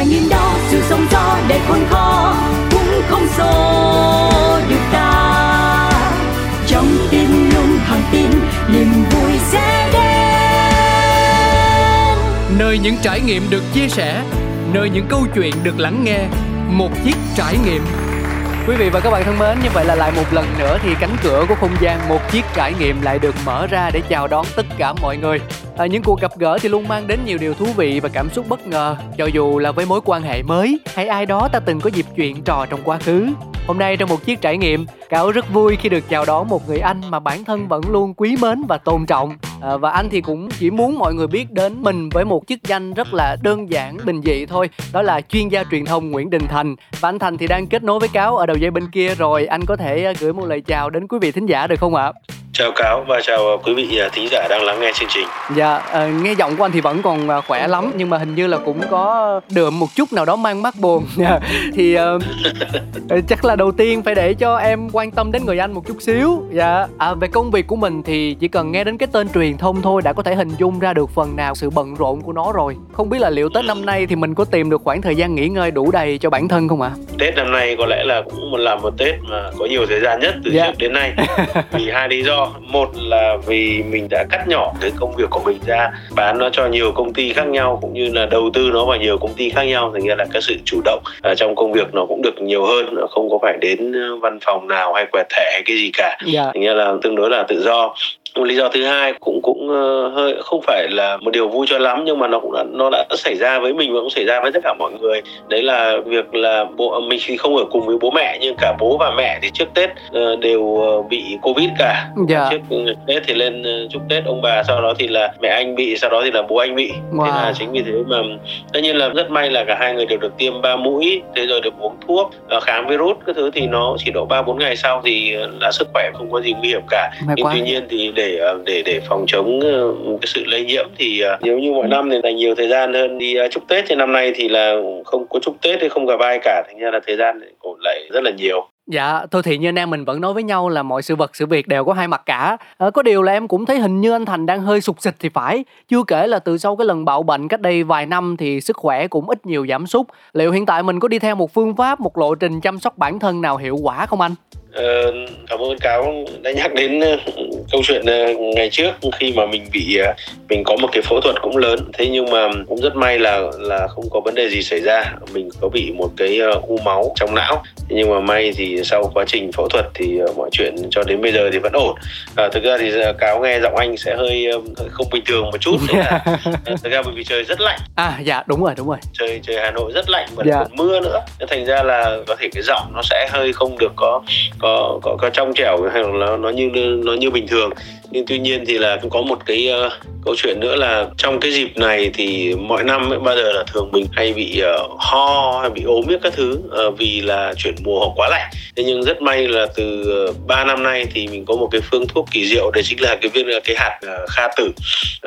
trải nghiệm đó sự sống gió để khôn khó cũng không xô được ta. Trong tim luôn thẳng tin niềm vui sẽ đến. Nơi những trải nghiệm được chia sẻ nơi những câu chuyện được lắng nghe một chiếc trải nghiệm. Quý vị và các bạn thân mến, như vậy là lại một lần nữa thì cánh cửa của không gian một chiếc trải nghiệm lại được mở ra để chào đón tất cả mọi người. À, những cuộc gặp gỡ thì luôn mang đến nhiều điều thú vị và cảm xúc bất ngờ, cho dù là với mối quan hệ mới hay ai đó ta từng có dịp chuyện trò trong quá khứ. Hôm nay trong một chiếc trải nghiệm, Cáo rất vui khi được chào đón một người anh mà bản thân vẫn luôn quý mến và tôn trọng. À, và anh thì cũng chỉ muốn mọi người biết đến mình với một chức danh rất là đơn giản, bình dị thôi. Đó là chuyên gia truyền thông Nguyễn Đình Thành. Và anh Thành thì đang kết nối với Cáo ở đầu dây bên kia rồi. Anh có thể à, gửi một lời chào đến quý vị thính giả được không ạ? Chào Cáo và chào quý vị thính giả đang lắng nghe chương trình. Dạ, à, nghe giọng của anh thì vẫn còn à, khỏe lắm nhưng mà hình như là cũng có đượm một chút nào đó mang mát buồn. thì uh, chắc là đầu tiên phải để cho em quan tâm đến người anh một chút xíu. Dạ, à, về công việc của mình thì chỉ cần nghe đến cái tên truyền thông thôi đã có thể hình dung ra được phần nào sự bận rộn của nó rồi. Không biết là liệu Tết năm nay thì mình có tìm được khoảng thời gian nghỉ ngơi đủ đầy cho bản thân không ạ? À? Tết năm nay có lẽ là cũng là một Tết mà có nhiều thời gian nhất từ dạ. trước đến nay. Vì hai lý do một là vì mình đã cắt nhỏ cái công việc của mình ra bán nó cho nhiều công ty khác nhau cũng như là đầu tư nó vào nhiều công ty khác nhau thành ra là cái sự chủ động ở trong công việc nó cũng được nhiều hơn nó không có phải đến văn phòng nào hay quẹt thẻ hay cái gì cả yeah. Dạ. thành ra là tương đối là tự do lý do thứ hai cũng cũng uh, hơi không phải là một điều vui cho lắm nhưng mà nó cũng đã, nó đã xảy ra với mình và cũng xảy ra với tất cả mọi người đấy là việc là bố mình thì không ở cùng với bố mẹ nhưng cả bố và mẹ thì trước tết uh, đều uh, bị covid cả. Dạ. trước tết thì lên chúc tết ông bà sau đó thì là mẹ anh bị sau đó thì là bố anh bị wow. thế là chính vì thế mà tất nhiên là rất may là cả hai người đều được tiêm ba mũi thế rồi được uống thuốc kháng virus cái thứ thì nó chỉ độ ba bốn ngày sau thì là sức khỏe không có gì nguy hiểm cả May nhưng quá. tuy nhiên thì để ờ, để để phòng chống ờ, cái sự lây nhiễm thì ờ, nếu như mọi năm thì dành nhiều thời gian hơn đi chúc Tết thì năm nay thì là không có chúc Tết thì không gặp ai cả thành ra là thời gian cũng lại rất là nhiều Dạ, thôi thì như anh em mình vẫn nói với nhau là mọi sự vật, sự việc đều có hai mặt cả. À, có điều là em cũng thấy hình như anh Thành đang hơi sụt xịt thì phải. Chưa kể là từ sau cái lần bạo bệnh cách đây vài năm thì sức khỏe cũng ít nhiều giảm sút. Liệu hiện tại mình có đi theo một phương pháp, một lộ trình chăm sóc bản thân nào hiệu quả không anh? Ờ, cảm ơn cáo đã nhắc đến uh, câu chuyện uh, ngày trước khi mà mình bị mình có một cái phẫu thuật cũng lớn. Thế nhưng mà cũng rất may là là không có vấn đề gì xảy ra. Mình có bị một cái u máu trong não. Thế nhưng mà may thì sau quá trình phẫu thuật thì mọi chuyện cho đến bây giờ thì vẫn ổn. À, thực ra thì cáo nghe giọng anh sẽ hơi, hơi không bình thường một chút. Là, thực ra bởi vì trời rất lạnh. À dạ đúng rồi đúng rồi. Trời trời Hà Nội rất lạnh và dạ. còn mưa nữa. Thành ra là có thể cái giọng nó sẽ hơi không được có có có có trong trẻo hay là nó nó như nó như bình thường nhưng tuy nhiên thì là cũng có một cái uh, câu chuyện nữa là trong cái dịp này thì mọi năm ấy, bao giờ là thường mình hay bị uh, ho hay bị ốm các thứ uh, vì là chuyển mùa hoặc quá lạnh. Thế nhưng rất may là từ uh, 3 năm nay thì mình có một cái phương thuốc kỳ diệu đấy chính là cái viên cái hạt uh, kha tử.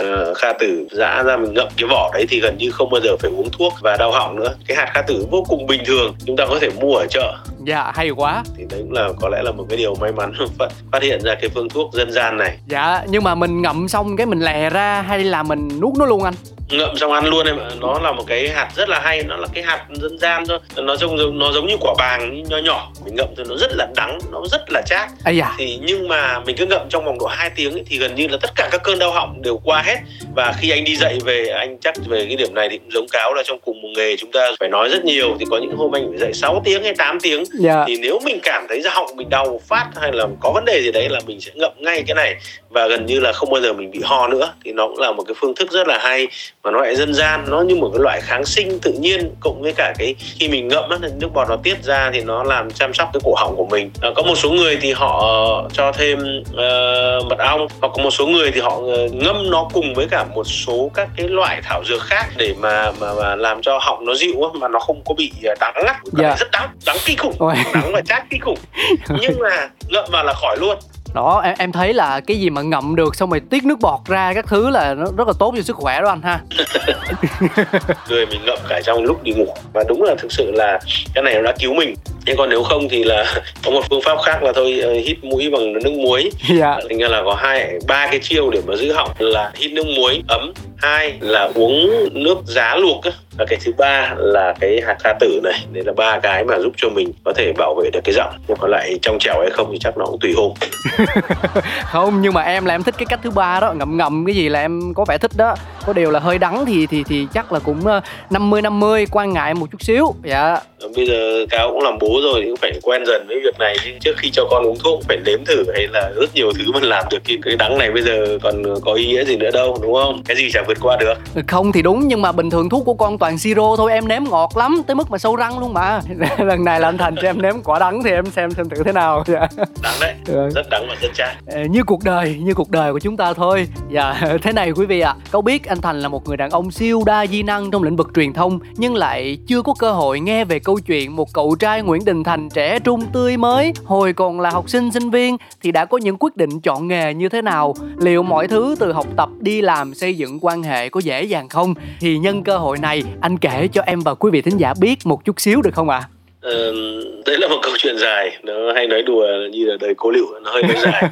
Uh, kha tử giã ra mình ngậm cái vỏ đấy thì gần như không bao giờ phải uống thuốc và đau họng nữa. Cái hạt kha tử vô cùng bình thường chúng ta có thể mua ở chợ. Dạ hay quá. Thì đấy cũng là có lẽ là một cái điều may mắn phát hiện ra cái phương thuốc dân gian này. dạ dạ nhưng mà mình ngậm xong cái mình lè ra hay là mình nuốt nó luôn anh? Ngậm xong ăn luôn em nó là một cái hạt rất là hay nó là cái hạt dân gian thôi. Nó giống nó giống như quả vàng nho nhỏ. Mình ngậm thì nó rất là đắng nó rất là chát. À dạ. thì nhưng mà mình cứ ngậm trong vòng độ 2 tiếng ấy, thì gần như là tất cả các cơn đau họng đều qua hết. Và khi anh đi dạy về anh chắc về cái điểm này thì cũng giống cáo là trong cùng một nghề chúng ta phải nói rất nhiều. Thì có những hôm anh phải dạy 6 tiếng hay 8 tiếng. Dạ. thì nếu mình cảm thấy ra họng mình đau phát hay là có vấn đề gì đấy là mình sẽ ngậm ngay cái này. Và gần như là không bao giờ mình bị ho nữa. Thì nó cũng là một cái phương thức rất là hay mà nó lại dân gian nó như một cái loại kháng sinh tự nhiên cộng với cả cái khi mình ngậm á nước bọt nó tiết ra thì nó làm chăm sóc cái cổ họng của mình. À, có một số người thì họ cho thêm uh, mật ong hoặc có một số người thì họ ờ, ngâm nó cùng với cả một số các cái loại thảo dược khác để mà mà, mà làm cho họng nó dịu mà nó không có bị đắng ngắt yeah. rất đắng đắng kinh khủng đắng và chát kinh khủng. Nhưng mà ngậm vào là khỏi luôn đó em em thấy là cái gì mà ngậm được xong rồi tiết nước bọt ra các thứ là nó rất là tốt cho sức khỏe đó anh ha. Người mình ngậm cả trong lúc đi ngủ. Và đúng là thực sự là cái này nó đã cứu mình. Nhưng còn nếu không thì là có một phương pháp khác là thôi uh, hít mũi bằng nước muối. Dạ. thành ra là có hai ba cái chiêu để mà giữ họng là hít nước muối ấm. Hai là uống nước giá luộc và cái thứ ba là cái hạt ca tử này. Đây là ba cái mà giúp cho mình có thể bảo vệ được cái giọng. Nhưng còn lại trong trẻo hay không thì chắc nó cũng tùy hôm. Không nhưng mà em là em thích cái cách thứ ba đó. Ngậm ngậm cái gì là em có vẻ thích đó. Có điều là hơi đắng thì thì thì chắc là cũng 50 ờ, 50 quan ngại một chút xíu. Dạ. Bây giờ cáo cũng làm bố rồi thì cũng phải quen dần với việc này. Chứ trước khi cho con uống thuốc phải nếm thử hay là rất nhiều thứ mình làm được cái, cái đắng này. Bây giờ còn có ý nghĩa gì nữa đâu đúng không? Cái gì chả vượt qua được. Không thì đúng nhưng mà bình thường thuốc của con toàn siro thôi em nếm ngọt lắm tới mức mà sâu răng luôn mà. Lần này là anh thành cho em nếm quả đắng thì em xem xem thử thế nào. Dạ. đắng đấy ừ. rất đắng và rất chát. Như cuộc đời như cuộc đời của chúng ta thôi. Dạ thế này quý vị ạ à, câu biết anh thành là một người đàn ông siêu đa di năng trong lĩnh vực truyền thông nhưng lại chưa có cơ hội nghe về câu chuyện một cậu trai nguyễn đình thành trẻ trung tươi mới hồi còn là học sinh sinh viên thì đã có những quyết định chọn nghề như thế nào? Liệu mọi thứ từ học tập đi làm xây dựng quan hệ có dễ dàng không? Thì nhân cơ hội này anh kể cho em và quý vị thính giả biết một chút xíu được không ạ à? Uh, đấy là một câu chuyện dài. Nó hay nói đùa như là đời cố liệu nó hơi hơi dài.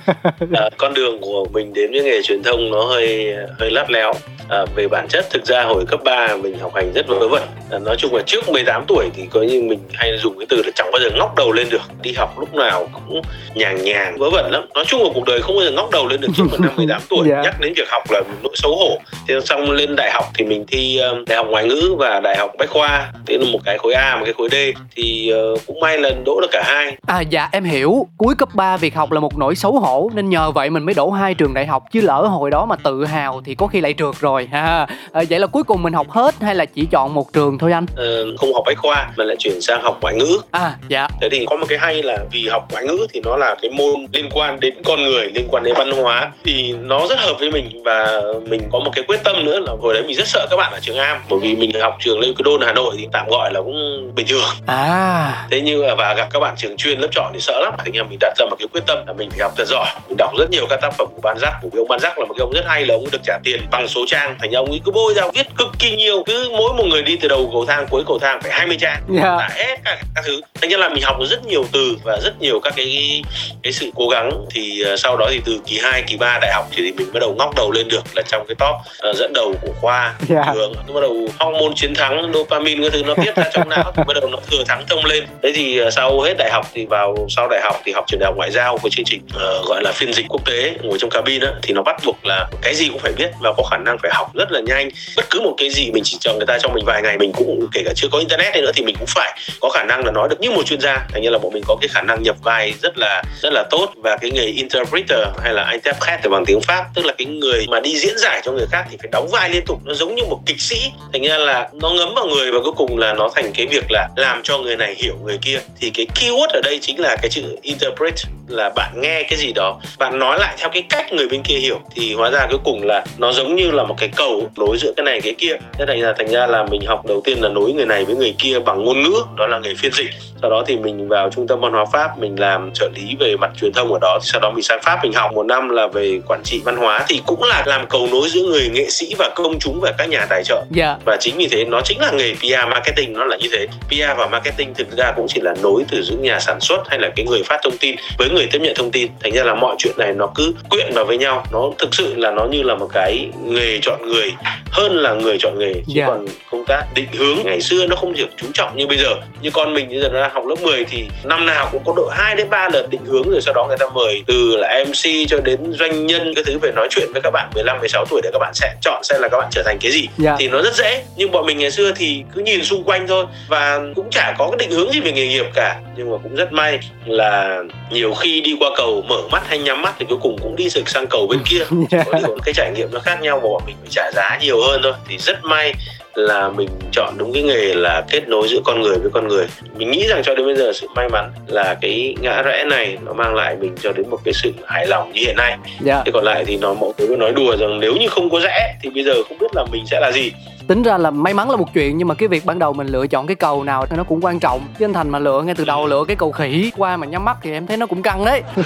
Uh, con đường của mình đến với nghề truyền thông nó hơi hơi lắt léo uh, về bản chất thực ra hồi cấp 3 mình học hành rất vớ vẩn. Uh, nói chung là trước 18 tuổi thì có như mình hay dùng cái từ là chẳng bao giờ ngóc đầu lên được. Đi học lúc nào cũng nhàng nhàng vớ vẩn lắm. Nói chung là cuộc đời không bao giờ ngóc đầu lên được trước một năm 18 tuổi. Yeah. Dạ. nhắc đến việc học là nỗi xấu hổ. Thế xong lên đại học thì mình thi đại học ngoại ngữ và đại học bách khoa. Thế là một cái khối A một cái khối D. Thì uh, cũng may là đỗ được cả hai. À dạ em hiểu. Cuối cấp 3 việc học là một nỗi xấu hổ nên nhờ vậy mình mới đổ hai trường đại học chứ lỡ hồi đó mà tự hào thì có khi lại trượt rồi ha à, vậy là cuối cùng mình học hết hay là chỉ chọn một trường thôi anh? Ờ, không học bách khoa mà lại chuyển sang học ngoại ngữ. À dạ. Thế thì có một cái hay là vì học ngoại ngữ thì nó là cái môn liên quan đến con người liên quan đến văn hóa thì nó rất hợp với mình và mình có một cái quyết tâm nữa là hồi đấy mình rất sợ các bạn ở trường am bởi vì mình học trường lê đôn hà nội thì tạm gọi là cũng bình thường. À thế nhưng và gặp các bạn trường chuyên lớp chọn thì sợ lắm thế nhưng mình đặt ra một cái quyết tâm là mình phải học thật giỏi mình đọc rất nhiều các tác phẩm của ban giác của ông ban giác là một cái ông rất hay là ông được trả tiền bằng số trang thành ông ấy cứ bôi ra viết cực kỳ nhiều cứ mỗi một người đi từ đầu cầu thang cuối cầu thang phải 20 trang yeah. Dạ. hết các, các thứ thành ra là mình học được rất nhiều từ và rất nhiều các cái cái sự cố gắng thì uh, sau đó thì từ kỳ 2, kỳ 3 đại học thì mình bắt đầu ngóc đầu lên được là trong cái top uh, dẫn đầu của khoa yeah. Dạ. trường bắt đầu hormone chiến thắng dopamine cái thứ nó tiết ra trong não thì bắt đầu nó thừa thắng thông lên. Thế thì ờ, sau hết đại học thì vào sau đại học thì học trường đại học ngoại giao với chương trình uh, gọi là phiên dịch quốc tế ngồi trong cabin á thì nó bắt buộc là cái gì cũng phải biết và có khả năng phải học rất là nhanh. Bất cứ một cái gì mình chỉ chờ người ta trong mình vài ngày mình cũng kể cả chưa có internet nữa thì mình cũng phải có khả năng là nói được. Như một chuyên gia thành như là bọn mình có cái khả năng nhập vai rất là rất là tốt và cái nghề interpreter hay là interpret bằng tiếng pháp tức là cái người mà đi diễn giải cho người khác thì phải đóng vai liên tục. Nó giống như một kịch sĩ thành ra là nó ngấm vào người và cuối cùng là nó thành cái việc là làm cho người này hiểu người kia thì cái keyword ở đây chính là cái chữ interpret là bạn nghe cái gì đó bạn nói lại theo cái cách người bên kia hiểu thì hóa ra cuối cùng là nó giống như là một cái cầu nối giữa cái này cái kia thế thành ra thành ra là mình học đầu tiên là nối người này với người kia bằng ngôn ngữ đó là nghề phiên dịch sau đó thì mình vào trung tâm văn hóa pháp mình làm trợ lý về mặt truyền thông ở đó sau đó mình sang pháp mình học một năm là về quản trị văn hóa thì cũng là làm cầu nối giữa người nghệ sĩ và công chúng và các nhà tài trợ yeah. Dạ. và chính vì thế nó chính là nghề PR marketing nó là như thế PR và marketing thực ra cũng chỉ là nối từ giữa nhà sản xuất hay là cái người phát thông tin với người tiếp nhận thông tin thành ra là mọi chuyện này nó cứ quyện vào với nhau nó thực sự là nó như là một cái nghề chọn người hơn là người chọn nghề chứ yeah. Dạ. còn công tác định hướng ngày xưa nó không được chú trọng như bây giờ như con mình bây giờ nó học lớp 10 thì năm nào cũng có độ 2 đến 3 lần định hướng rồi sau đó người ta mời từ là MC cho đến doanh nhân cái thứ về nói chuyện với các bạn 15 16 tuổi để các bạn sẽ chọn xem là các bạn trở thành cái gì yeah. Dạ. thì nó rất dễ nhưng bọn mình ngày xưa thì cứ nhìn xung quanh thôi và cũng chả có cái định hướng gì về nghề nghiệp cả nhưng mà cũng rất may là nhiều khi đi qua cầu mở mắt hay nhắm mắt thì cuối cùng cũng đi sực sang cầu bên kia. Yeah. có điều cái trải nghiệm nó khác nhau và bọn mình phải trả giá nhiều hơn thôi. Thì rất may là mình chọn đúng cái nghề là kết nối giữa con người với con người. Mình nghĩ rằng cho đến bây giờ sự may mắn là cái ngã rẽ này nó mang lại mình cho đến một cái sự hài lòng như hiện nay. Yeah. Thế còn lại thì nó mọi người nói đùa rằng nếu như không có rẽ thì bây giờ không biết là mình sẽ là gì tính ra là may mắn là một chuyện, nhưng mà cái việc ban đầu mình lựa chọn cái cầu nào thì nó cũng quan trọng. Chứ anh thành mà lựa ngay từ đầu lựa cái cầu khỉ, qua mà nhắm mắt thì em thấy nó cũng căng đấy.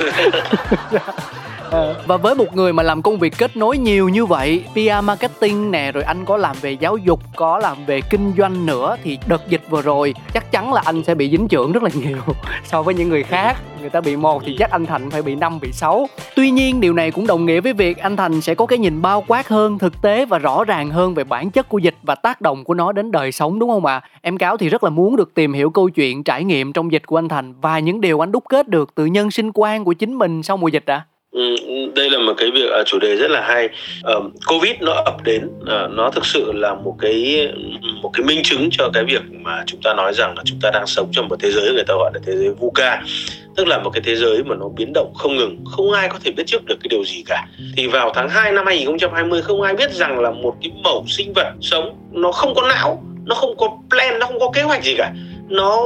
Ờ. và với một người mà làm công việc kết nối nhiều như vậy PR marketing nè, rồi anh có làm về giáo dục, có làm về kinh doanh nữa thì đợt dịch vừa rồi, chắc chắn là anh sẽ bị dính trưởng rất là nhiều so với những người khác người ta bị một thì chắc anh thành phải bị năm, bị sáu tuy nhiên, điều này cũng đồng nghĩa với việc anh thành sẽ có cái nhìn bao quát hơn, thực tế và rõ ràng hơn về bản chất của dịch và tác động của nó đến đời sống, đúng không ạ à? em cáo thì rất là muốn được tìm hiểu câu chuyện trải nghiệm trong dịch của anh thành và những điều anh đúc kết được từ nhân sinh quan của chính mình sau mùa dịch ạ à? Ừ, đây là một cái việc uh, chủ đề rất là hay. Uh, covid nó ập đến uh, nó thực sự là một cái một cái minh chứng cho cái việc mà chúng ta nói rằng là chúng ta đang sống trong một thế giới người ta gọi là thế giới VUCA tức là một cái thế giới mà nó biến động không ngừng không ai có thể biết trước được cái điều gì cả. Thì vào tháng 2 năm 2020 không ai biết rằng là một cái mẫu sinh vật sống nó không có não nó không có plan nó không có kế hoạch gì cả nó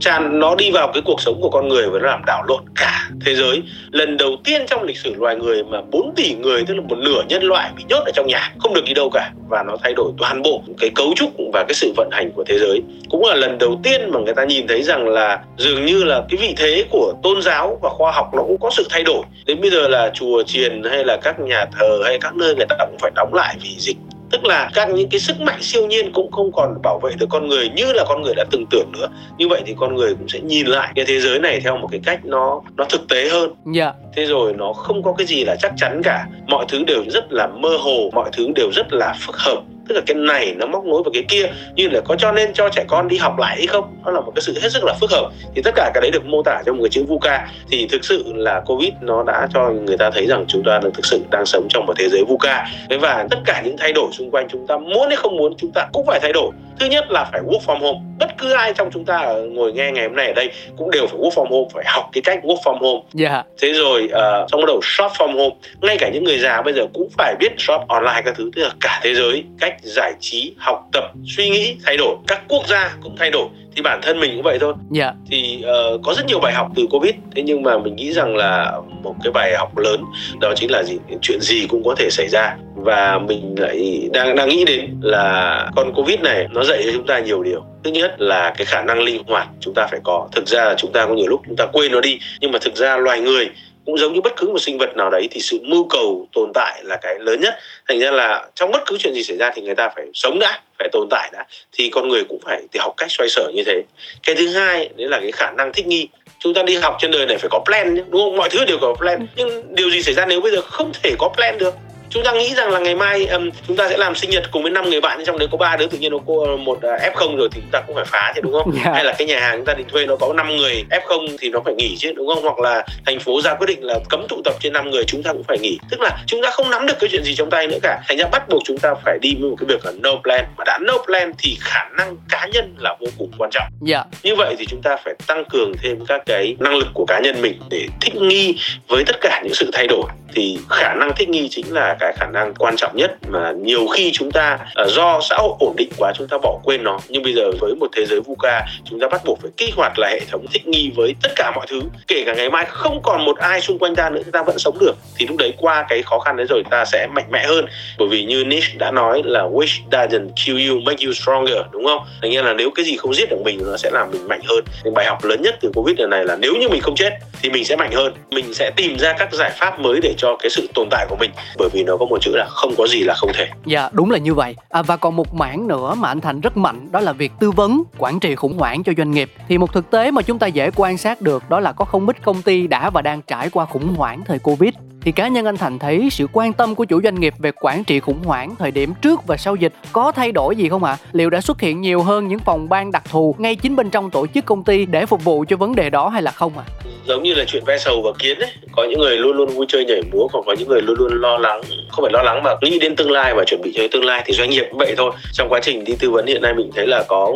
tràn, nó đi vào cái cuộc sống của con người và nó làm đảo lộn cả thế giới. Lần đầu tiên trong lịch sử loài người mà 4 tỷ người, tức là một nửa nhân loại bị nhốt ở trong nhà, không được đi đâu cả. Và nó thay đổi toàn bộ cái cấu trúc và cái sự vận hành của thế giới. Cũng là lần đầu tiên mà người ta nhìn thấy rằng là dường như là cái vị thế của tôn giáo và khoa học nó cũng có sự thay đổi. Đến bây giờ là chùa chiền hay là các nhà thờ hay các nơi người ta cũng phải đóng lại vì dịch tức là các những cái sức mạnh siêu nhiên cũng không còn bảo vệ được con người như là con người đã từng tưởng nữa. Như vậy thì con người cũng sẽ nhìn lại cái thế giới này theo một cái cách nó nó thực tế hơn. Yeah. thế rồi nó không có cái gì là chắc chắn cả. Mọi thứ đều rất là mơ hồ mọi thứ đều rất là phức hợp tức là cái này nó móc nối vào cái kia như là có cho nên cho trẻ con đi học lại hay không? Nó là một cái sự hết sức là phức hợp. Thì tất cả cái đấy được mô tả trong một cái chữ VUCA thì thực sự là covid nó đã cho người ta thấy rằng chúng ta đang thực sự đang sống trong một thế giới VUCA và tất cả những thay đổi xung quanh chúng ta muốn hay không muốn chúng ta cũng phải thay đổi. Thứ nhất là phải work from home. Bất cứ ai trong chúng ta ngồi nghe ngày hôm nay ở đây cũng đều phải work from home phải học cái cách work from home. Yeah. thế rồi uh, xong bắt đầu shop from home ngay cả những người già bây giờ cũng phải biết shop online các thứ tức là cả thế giới cách giải trí học tập suy nghĩ thay đổi các quốc gia cũng thay đổi thì bản thân mình cũng vậy thôi. Dạ. Thì uh, có rất nhiều bài học từ covid thế nhưng mà mình nghĩ rằng là một cái bài học lớn đó chính là gì? Chuyện gì cũng có thể xảy ra. Và mình lại đang đang nghĩ đến là con covid này nó dạy cho chúng ta nhiều điều. Thứ nhất là cái khả năng linh hoạt chúng ta phải có. Thực ra là chúng ta có nhiều lúc chúng ta quên nó đi nhưng mà thực ra loài người cũng giống như bất cứ một sinh vật nào đấy thì sự mưu cầu tồn tại là cái lớn nhất. Thành ra là trong bất cứ chuyện gì xảy ra thì người ta phải sống đã phải tồn tại đã thì con người cũng phải thì học cách xoay sở như thế. Cái thứ hai đấy là cái khả năng thích nghi. Chúng ta đi học trên đời này phải có plan đúng không? Mọi thứ đều có plan. Nhưng điều gì xảy ra nếu bây giờ không thể có plan được chúng ta nghĩ rằng là ngày mai um, chúng ta sẽ làm sinh nhật cùng với năm người bạn trong đấy có ba đứa tự nhiên nó có một uh, f không rồi thì chúng ta cũng phải phá chứ đúng không yeah. Dạ. hay là cái nhà hàng chúng ta định thuê nó có 5 người f không thì nó phải nghỉ chứ đúng không hoặc là thành phố ra quyết định là cấm tụ tập trên 5 người chúng ta cũng phải nghỉ tức là chúng ta không nắm được cái chuyện gì trong tay nữa cả thành ra bắt buộc chúng ta phải đi với một cái việc là no plan mà đã no plan thì khả năng cá nhân là vô cùng quan trọng yeah. Dạ. như vậy thì chúng ta phải tăng cường thêm các cái năng lực của cá nhân mình để thích nghi với tất cả những sự thay đổi thì khả năng thích nghi chính là cái khả năng quan trọng nhất mà nhiều khi chúng ta ờ, do xã hội ổn định quá chúng ta bỏ quên nó. Nhưng bây giờ với một thế giới VUCA, chúng ta bắt buộc phải kích hoạt là hệ thống thích nghi với tất cả mọi thứ. Kể cả ngày mai không còn một ai xung quanh ta nữa, chúng ta vẫn sống được. Thì lúc đấy qua cái khó khăn đấy rồi, ta sẽ mạnh mẽ hơn. Bởi vì như Nietzsche đã nói là which doesn't kill you, make you stronger đúng không? Thành ra là nếu cái gì không giết được mình, nó sẽ làm mình mạnh hơn. Thì bài học lớn nhất từ covid lần này là nếu như mình không chết, thì mình sẽ mạnh hơn. Mình sẽ tìm ra các giải pháp mới để cho cái sự tồn tại của mình. Bởi vì nó có một chữ là không có gì là không thể dạ đúng là như vậy à, và còn một mảng nữa mà anh thành rất mạnh đó là việc tư vấn quản trị khủng hoảng cho doanh nghiệp thì một thực tế mà chúng ta dễ quan sát được đó là có không ít công ty đã và đang trải qua khủng hoảng thời covid thì cá nhân anh Thành thấy sự quan tâm của chủ doanh nghiệp về quản trị khủng hoảng thời điểm trước và sau dịch có thay đổi gì không ạ? À? Liệu đã xuất hiện nhiều hơn những phòng ban đặc thù ngay chính bên trong tổ chức công ty để phục vụ cho vấn đề đó hay là không ạ? À? Giống như là chuyện ve sầu và kiến ấy, có những người luôn luôn vui chơi nhảy múa, còn có những người luôn luôn lo lắng, không phải lo lắng mà nghĩ đến tương lai và chuẩn bị cho tương lai thì doanh nghiệp cũng vậy thôi. Trong quá trình đi tư vấn hiện nay mình thấy là có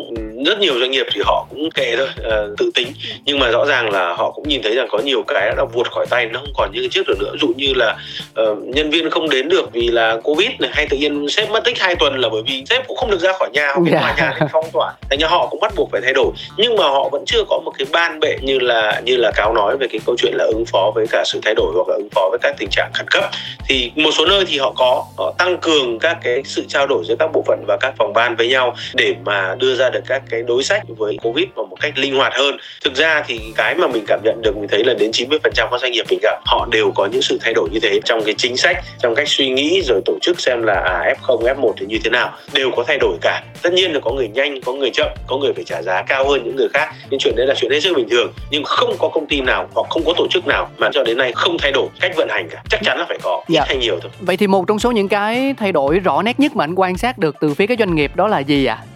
rất nhiều doanh nghiệp thì họ cũng kệ thôi, uh, tự tính, nhưng mà rõ ràng là họ cũng nhìn thấy rằng có nhiều cái đã vụt khỏi tay nó không còn như trước được nữa. Dụ như là uh, nhân viên không đến được vì là covid này hay tự nhiên sếp mất tích hai tuần là bởi vì sếp cũng không được ra khỏi nhà hoặc cái tòa nhà thì phong tỏa. Thành ra họ cũng bắt buộc phải thay đổi. Nhưng mà họ vẫn chưa có một cái ban bệ như là như là cáo nói về cái câu chuyện là ứng phó với cả sự thay đổi hoặc là ứng phó với các tình trạng khẩn cấp. Thì một số nơi thì họ có họ tăng cường các cái sự trao đổi giữa các bộ phận và các phòng ban với nhau để mà đưa ra được các cái đối sách với covid một một cách linh hoạt hơn. Thực ra thì cái mà mình cảm nhận được mình thấy là đến 90% các doanh nghiệp mình gặp họ đều có những sự thay đổi như thế trong cái chính sách trong cách suy nghĩ rồi tổ chức xem là à, F0 F1 thì như thế nào đều có thay đổi cả. Tất nhiên là có người nhanh có người chậm có người phải trả giá cao hơn những người khác nhưng chuyện đấy là chuyện hết sức bình thường. Nhưng không có công ty nào hoặc không có tổ chức nào mà cho đến nay không thay đổi cách vận hành cả. Chắc chắn là phải có ít dạ. hay nhiều thôi. Vậy thì một trong số những cái thay đổi rõ nét nhất mà anh quan sát được từ phía các doanh nghiệp đó là gì ạ à?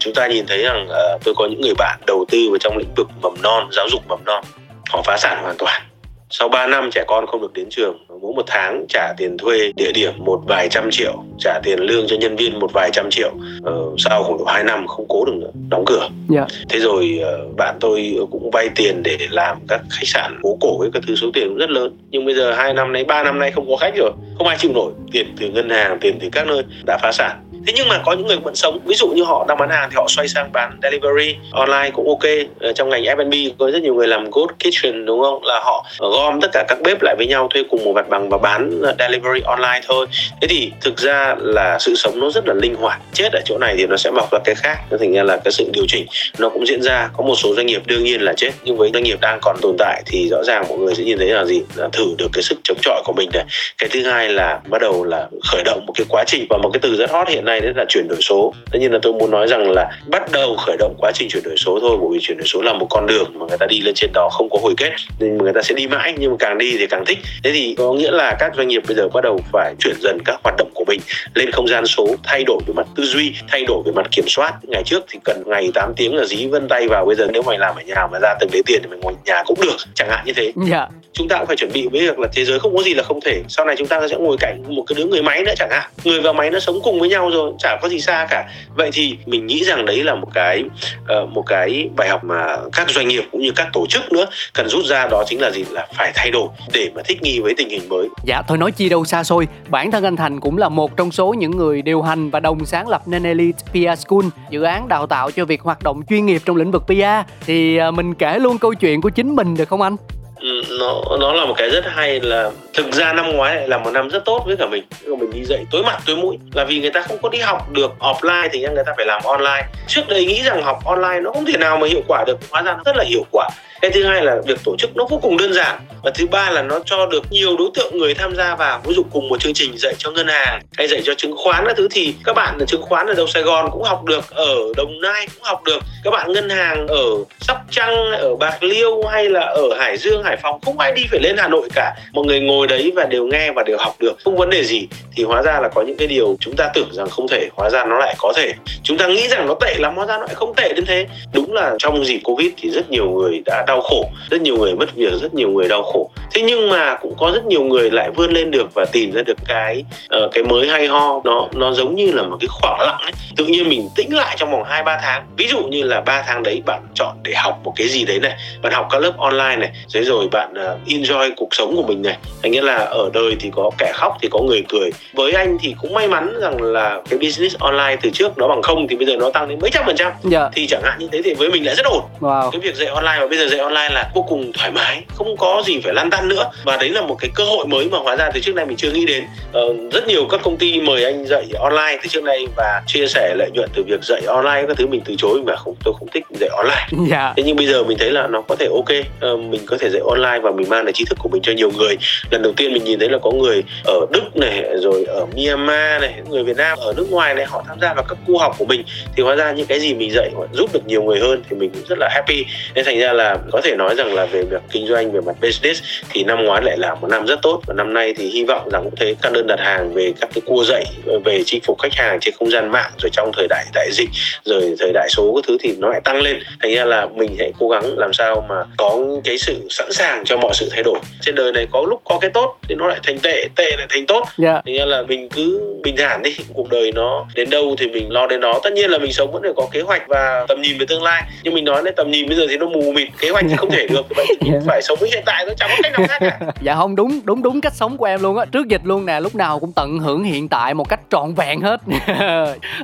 chúng ta nhìn thấy rằng uh, tôi có những người bạn đầu tư vào trong lĩnh vực mầm non giáo dục mầm non họ phá sản hoàn toàn sau 3 năm trẻ con không được đến trường mỗi một tháng trả tiền thuê địa điểm một vài trăm triệu trả tiền lương cho nhân viên một vài trăm triệu ờ, sau khoảng độ 2 năm không cố được nữa đóng cửa yeah. Dạ. thế rồi uh, bạn tôi cũng vay tiền để làm các khách sạn phố cổ với các thứ số tiền cũng rất lớn nhưng bây giờ hai năm nay ba năm nay không có khách rồi không ai chịu nổi tiền từ ngân hàng tiền từ các nơi đã phá sản thế nhưng mà có những người vẫn sống. Ví dụ như họ đang bán hàng thì họ xoay sang bán delivery online cũng ok. Ở trong ngành F&B có rất nhiều người làm good kitchen, đúng không? Là họ gom tất cả các bếp lại với nhau, thuê cùng một mặt bằng và bán ờ, delivery online thôi. Thế thì thực ra là sự sống nó rất là linh hoạt. Chết ở chỗ này thì nó sẽ mọc ra cái khác. Nó thành ra là cái sự điều chỉnh nó cũng diễn ra. Có một số doanh nghiệp đương nhiên là chết, nhưng với doanh nghiệp đang còn tồn tại thì rõ ràng mọi người sẽ nhìn thấy là gì? Là thử được cái sức chống chọi của mình này. Cái thứ hai là bắt đầu là khởi động một cái quá trình và một cái từ rất hot hiện nay đấy là chuyển đổi số. Tất nhiên là tôi muốn nói rằng là bắt đầu khởi động quá trình chuyển đổi số thôi bởi vì chuyển đổi số là một con đường mà người ta đi lên trên đó không có hồi kết nên người ta sẽ đi mãi nhưng mà càng đi thì càng thích. Thế thì có nghĩa là các doanh nghiệp bây giờ bắt đầu phải chuyển dần các hoạt động của mình lên không gian số thay đổi về mặt tư duy thay đổi về mặt kiểm soát. Ngày trước thì cần ngày 8 tiếng là dí vân tay vào bây giờ nếu mày làm ở nhà mà ra từng đấy tiền thì mày ngồi nhà cũng được chẳng hạn như thế. Yeah. Dạ. chúng ta cũng phải chuẩn bị với việc là thế giới không có gì là không thể. Sau này chúng ta sẽ ngồi cạnh một cái đứa người máy nữa chẳng hạn. Người và máy nó sống cùng với nhau rồi chả có gì xa cả. Vậy thì mình nghĩ rằng đấy là một cái ờ, một cái bài học mà các doanh nghiệp cũng như các tổ chức nữa cần rút ra, đó chính là gì? Là phải thay đổi để mà thích nghi với tình hình mới. Dạ thôi nói chi đâu xa xôi. Bản thân anh thành cũng là một trong số những người điều hành và đồng sáng lập Nenelli PR School, dự án đào tạo cho việc hoạt động chuyên nghiệp trong lĩnh vực PR thì ờ, mình kể luôn câu chuyện của chính mình được không anh? Ừ, nó nó là một cái rất hay là thực ra năm ngoái lại là một năm rất tốt với cả mình. Mình đi dạy tối mặt, tối mũi là vì người ta không có đi học được offline thì người ta phải làm online. Trước đây nghĩ rằng học online nó không thể nào mà hiệu quả được. Hóa ra nó rất là hiệu quả cái thứ hai là việc tổ chức nó vô cùng đơn giản. Và thứ ba là nó cho được nhiều đối tượng người tham gia vào. Ví dụ cùng một chương trình dạy cho ngân hàng, hay dạy cho chứng khoán các thứ thì các bạn ở chứng khoán ở đầu Sài Gòn cũng học được, ở Đồng Nai cũng học được. Các bạn ngân hàng ở Sóc Trăng, ở Bạc Liêu hay là ở Hải Dương, Hải Phòng, không ai đi phải lên Hà Nội cả. Mọi người ngồi đấy và đều nghe và đều học được. Không vấn đề gì. Thì hóa ra là có những cái điều chúng ta tưởng rằng không thể. Hóa ra nó lại có thể. Chúng ta nghĩ rằng nó tệ lắm, hóa ra nó lại không tệ đến thế. Đúng là trong dịp covid thì rất nhiều người đã đau khổ. Rất nhiều người mất việc rất nhiều người đau khổ. Thế nhưng mà cũng có rất nhiều người lại vươn lên được và tìm ra được cái uh, cái mới hay ho. Nó nó giống như là một cái khoảng lặng ấy. Tự nhiên mình tĩnh lại trong vòng hai ba tháng. Ví dụ như là ba tháng đấy bạn chọn để học một cái gì đấy này. Bạn học các lớp online này. Thế rồi bạn uh, enjoy cuộc sống của mình này. Thành nghĩa là ở đời thì có kẻ khóc thì có người cười. Với anh thì cũng may mắn rằng là cái business online từ trước nó bằng không thì bây giờ nó tăng đến mấy trăm phần trăm. Dạ. thì chẳng hạn như thế thì với mình lại rất ổn. Wow. cái việc dạy online và bây giờ dạy online là vô cùng thoải mái không có gì phải lăn tăn nữa. Và đấy là một cái cơ hội mới mà hóa ra từ trước nay mình chưa nghĩ đến. Ờ, rất nhiều các công ty mời anh dạy online từ trước nay và chia sẻ lợi nhuận từ việc dạy online các thứ mình từ chối mà không tôi không thích dạy online. Dạ. thế nhưng bây giờ mình thấy là nó có thể ok. Ờ, mình có thể dạy online và mình mang lại trí thức của mình cho nhiều người. Lần đầu tiên mình nhìn thấy là có người ở đức này rồi ở Myanmar này người Việt Nam ở nước ngoài này họ tham gia vào các khu học của mình. Thì hóa ra những cái gì mình dạy giúp được nhiều người hơn thì mình cũng rất là happy. Nên thành ra là có thể nói rằng là về việc kinh doanh về mặt business thì năm ngoái lại là một năm rất tốt và năm nay thì hy vọng rằng cũng thấy các đơn đặt hàng về các cái cua dậy về chinh phục khách hàng trên không gian mạng rồi trong thời đại đại dịch rồi thời đại số các thứ thì nó lại tăng lên thành ra là mình hãy cố gắng làm sao mà có cái sự sẵn sàng cho mọi sự thay đổi trên đời này có lúc có cái tốt thì nó lại thành tệ tệ lại thành tốt yeah. Dạ. thành ra là mình cứ bình thản đi cuộc đời nó đến đâu thì mình lo đến đó tất nhiên là mình sống vẫn phải có kế hoạch và tầm nhìn về tương lai nhưng mình nói đấy tầm nhìn bây giờ thì nó mù mịt kế hoạch thì không thể được vậy thì yeah. phải sống với hiện tại thôi chẳng có cách nào khác cả. Dạ không đúng đúng đúng cách sống của em luôn á. Trước dịch luôn nè lúc nào cũng tận hưởng hiện tại một cách trọn vẹn hết.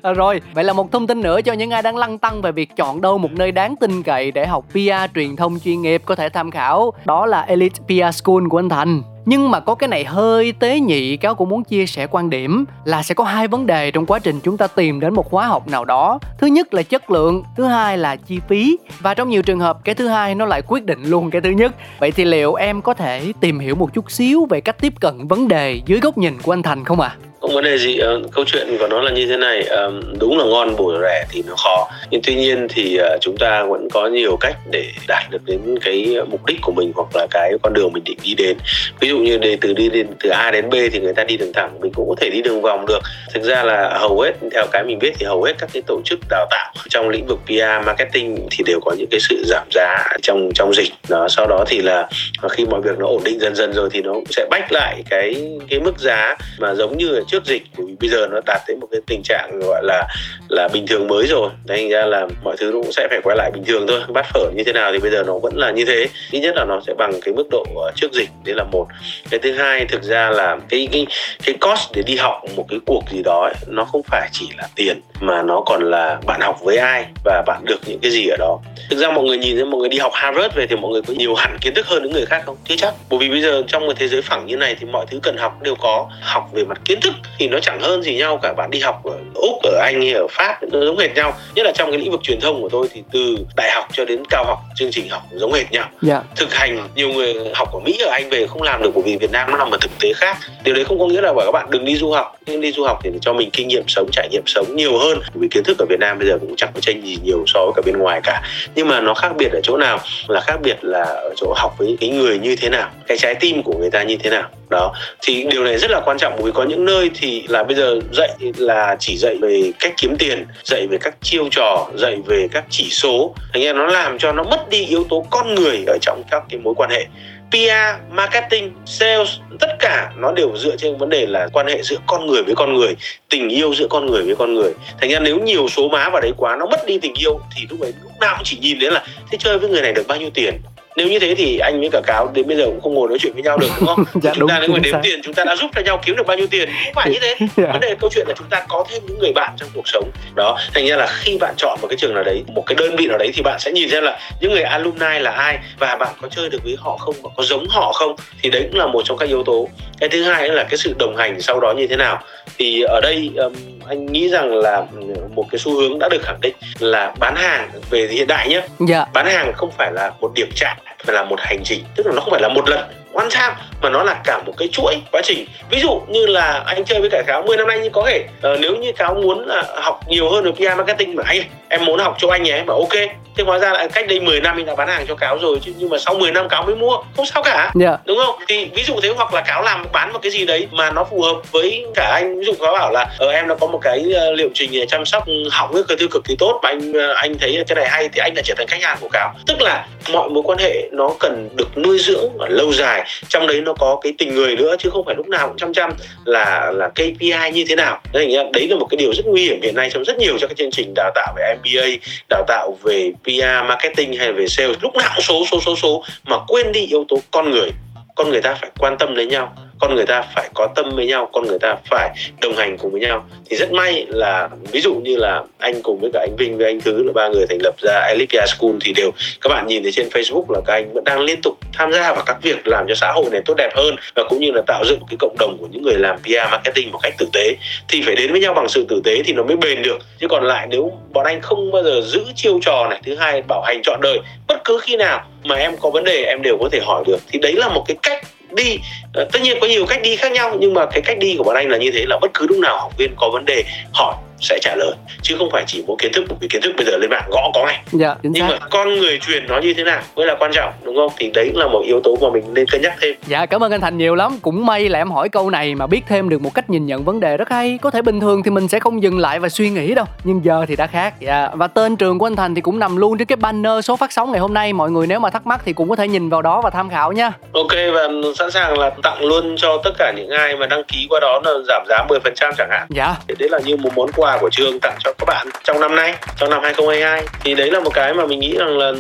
À, rồi vậy là một thông tin nữa cho những ai đang lăn tăng về việc chọn đâu một nơi đáng tin cậy để học PR truyền thông chuyên nghiệp có thể tham khảo. Đó là Elite PR School của anh Thành nhưng mà có cái này hơi tế nhị, cáo cũng muốn chia sẻ quan điểm là sẽ có hai vấn đề trong quá trình chúng ta tìm đến một khóa học nào đó. Thứ nhất là chất lượng, thứ hai là chi phí. Và trong nhiều trường hợp, cái thứ hai nó lại quyết định luôn cái thứ nhất. Vậy thì liệu em có thể tìm hiểu một chút xíu về cách tiếp cận vấn đề dưới góc nhìn của anh thành không ạ? à? Không vấn đề gì? Ờ, câu chuyện của nó là như thế này. Ờ, đúng là ngon, bổ rẻ thì nó khó. Nhưng tuy nhiên thì ờ, chúng ta vẫn có nhiều cách để đạt được đến cái mục đích của mình hoặc là cái con đường mình định đi đến. Ví dụ như để từ đi đến, từ A đến B thì người ta đi đường thẳng, mình cũng có thể đi đường vòng được. Thực ra là hầu hết, theo cái mình biết thì hầu hết các cái tổ chức đào tạo trong lĩnh vực PR marketing thì đều có những cái sự giảm giá trong trong dịch. Đó, sau đó thì là khi mọi việc nó ổn định dần dần rồi thì nó sẽ bách lại cái cái mức giá mà giống như trước dịch bởi vì bây giờ nó đạt đến một cái tình trạng gọi là là bình thường mới rồi. Thành ra là mọi thứ cũng sẽ phải quay lại bình thường thôi. Bát phở như thế nào thì bây giờ nó vẫn là như thế. Ít nhất là nó sẽ bằng cái mức độ ờ, trước dịch đấy là một. Cái thứ hai thực ra là cái cái cái cost để đi học một cái cuộc gì đó ấy, nó không phải chỉ là tiền mà nó còn là bạn học với ai và bạn được những cái gì ở đó. Thực ra mọi người nhìn thấy mọi người đi học Harvard về thì mọi người có nhiều hẳn kiến thức hơn những người khác không? Chưa chắc. Bởi vì bây giờ trong một thế giới phẳng như này thì mọi thứ cần học đều có. Học về mặt kiến thức thì nó chẳng hơn gì nhau cả. Bạn đi học ở úc ở anh hay ở pháp nó giống hệt nhau. Nhất là trong cái lĩnh vực truyền thông của tôi thì từ đại học cho đến cao học chương trình học giống hệt nhau. Yeah. Dạ. thực hành nhiều người học ở mỹ ở anh về không làm được bởi vì việt nam nó nằm ở thực tế khác. Điều đấy không có nghĩa là bảo các bạn đừng đi du học. Nhưng đi du học thì cho mình kinh nghiệm sống trải nghiệm sống nhiều hơn. Vì kiến thức ở việt nam bây giờ cũng chẳng có tranh gì nhiều so với cả bên ngoài cả. Nhưng mà nó khác biệt ở chỗ nào? Là khác biệt là ở chỗ học với cái người như thế nào? Cái trái tim của người ta như thế nào? Đó. Thì điều này rất là quan trọng. Bởi vì có những nơi thì là bây giờ dạy là chỉ dạy về cách kiếm tiền dạy về các chiêu trò dạy về các chỉ số. Thành ra nó làm cho nó mất đi yếu tố con người ở trong các cái mối quan hệ. PR, marketing, sales, tất cả nó đều dựa trên vấn đề là quan hệ giữa con người với con người, tình yêu giữa con người với con người. Thành ra nếu nhiều số má vào đấy quá nó mất đi tình yêu thì lúc ấy lúc nào cũng chỉ nhìn đến là thế chơi với người này được bao nhiêu tiền, nếu như thế thì anh với cả cáo đến bây giờ cũng không ngồi nói chuyện với nhau được đúng không? Dạ, chúng đúng, ta nếu mà đếm tiền chúng ta đã giúp cho nhau kiếm được bao nhiêu tiền không phải như thế. Dạ. vấn đề câu chuyện là chúng ta có thêm những người bạn trong cuộc sống. Đó thành ra là khi bạn chọn một cái trường nào đấy một cái đơn vị nào đấy thì bạn sẽ nhìn xem là những người alumni là ai và bạn có chơi được với họ không và có giống họ không. Thì đấy cũng là một trong các yếu tố. Cái thứ hai là cái sự đồng hành sau đó như thế nào thì ở đây um, anh nghĩ rằng là một cái xu hướng đã được khẳng định là bán hàng về hiện đại nhé dạ. bán hàng không phải là một điểm chạm mà là một hành trình tức là nó không phải là một lần one time mà nó là cả một cái chuỗi quá trình. Ví dụ như là anh chơi với cả cáo 10 năm nay nhưng có thể uh, nếu như cáo muốn là học nhiều hơn về PR marketing mà anh em muốn học chỗ anh nhé mà ok. Thế hóa ra là cách đây 10 năm mình đã bán hàng cho cáo rồi chứ nhưng mà sau 10 năm cáo mới mua không sao cả. Yeah. Dạ. đúng không? Thì ví dụ thế hoặc là cáo làm bán một cái gì đấy mà nó phù hợp với cả anh. Ví dụ cáo bảo là ở ờ, em nó có một cái uh, liệu trình chăm sóc hỏng cái thứ cực kỳ tốt mà anh anh thấy cái này hay thì anh đã trở thành khách hàng của cáo tức là mọi mối quan hệ nó cần được nuôi dưỡng và lâu dài trong đấy nó có cái tình người nữa chứ không phải lúc nào cũng chăm chăm là là KPI như thế nào. Đấy, đấy là một cái điều rất nguy hiểm hiện nay trong rất nhiều các cái chương trình đào tạo về MBA đào tạo về PR marketing hay về sales. Lúc nào cũng số số số số mà quên đi yếu tố con người. Con người ta phải quan tâm đến nhau con người ta phải có tâm với nhau, con người ta phải đồng hành cùng với nhau. Thì rất may là, ví dụ như là anh cùng với cả anh Vinh với anh Thứ, là ba người thành lập ra Elipia School, thì đều các bạn nhìn thấy trên Facebook là các anh vẫn đang liên tục tham gia vào các việc làm cho xã hội này tốt đẹp hơn và cũng như là tạo dựng cái cộng đồng của những người làm PR marketing một cách tử tế. Thì phải đến với nhau bằng sự tử tế thì nó mới bền được. Chứ còn lại nếu bọn anh không bao giờ giữ chiêu trò này, thứ hai bảo hành trọn đời, bất cứ khi nào mà em có vấn đề em đều có thể hỏi được. Thì đấy là một cái cách đi uh, tất nhiên có nhiều cách đi khác nhau nhưng mà cái cách đi của bọn anh là như thế là bất cứ lúc nào học viên có vấn đề hỏi sẽ trả lời chứ không phải chỉ một kiến thức vì kiến thức bây giờ lên mạng gõ có ngay. Dạ, nhưng mà con người truyền nó như thế nào mới là quan trọng đúng không? Thì đấy là một yếu tố mà mình nên cân nhắc thêm. Dạ cảm ơn anh thành nhiều lắm. Cũng may là em hỏi câu này mà biết thêm được một cách nhìn nhận vấn đề rất hay. Có thể bình thường thì mình sẽ không dừng lại và suy nghĩ đâu nhưng giờ thì đã khác. Dạ và tên trường của anh thành thì cũng nằm luôn trên cái banner số phát sóng ngày hôm nay. Mọi người nếu mà thắc mắc thì cũng có thể nhìn vào đó và tham khảo nha. Ok và sẵn sàng là tặng luôn cho tất cả những ai mà đăng ký qua đó là giảm giá 10% chẳng hạn. Dạ. Đấy là như một món quà của trường tặng cho các bạn trong năm nay trong năm 2022 thì đấy là một cái mà mình nghĩ rằng là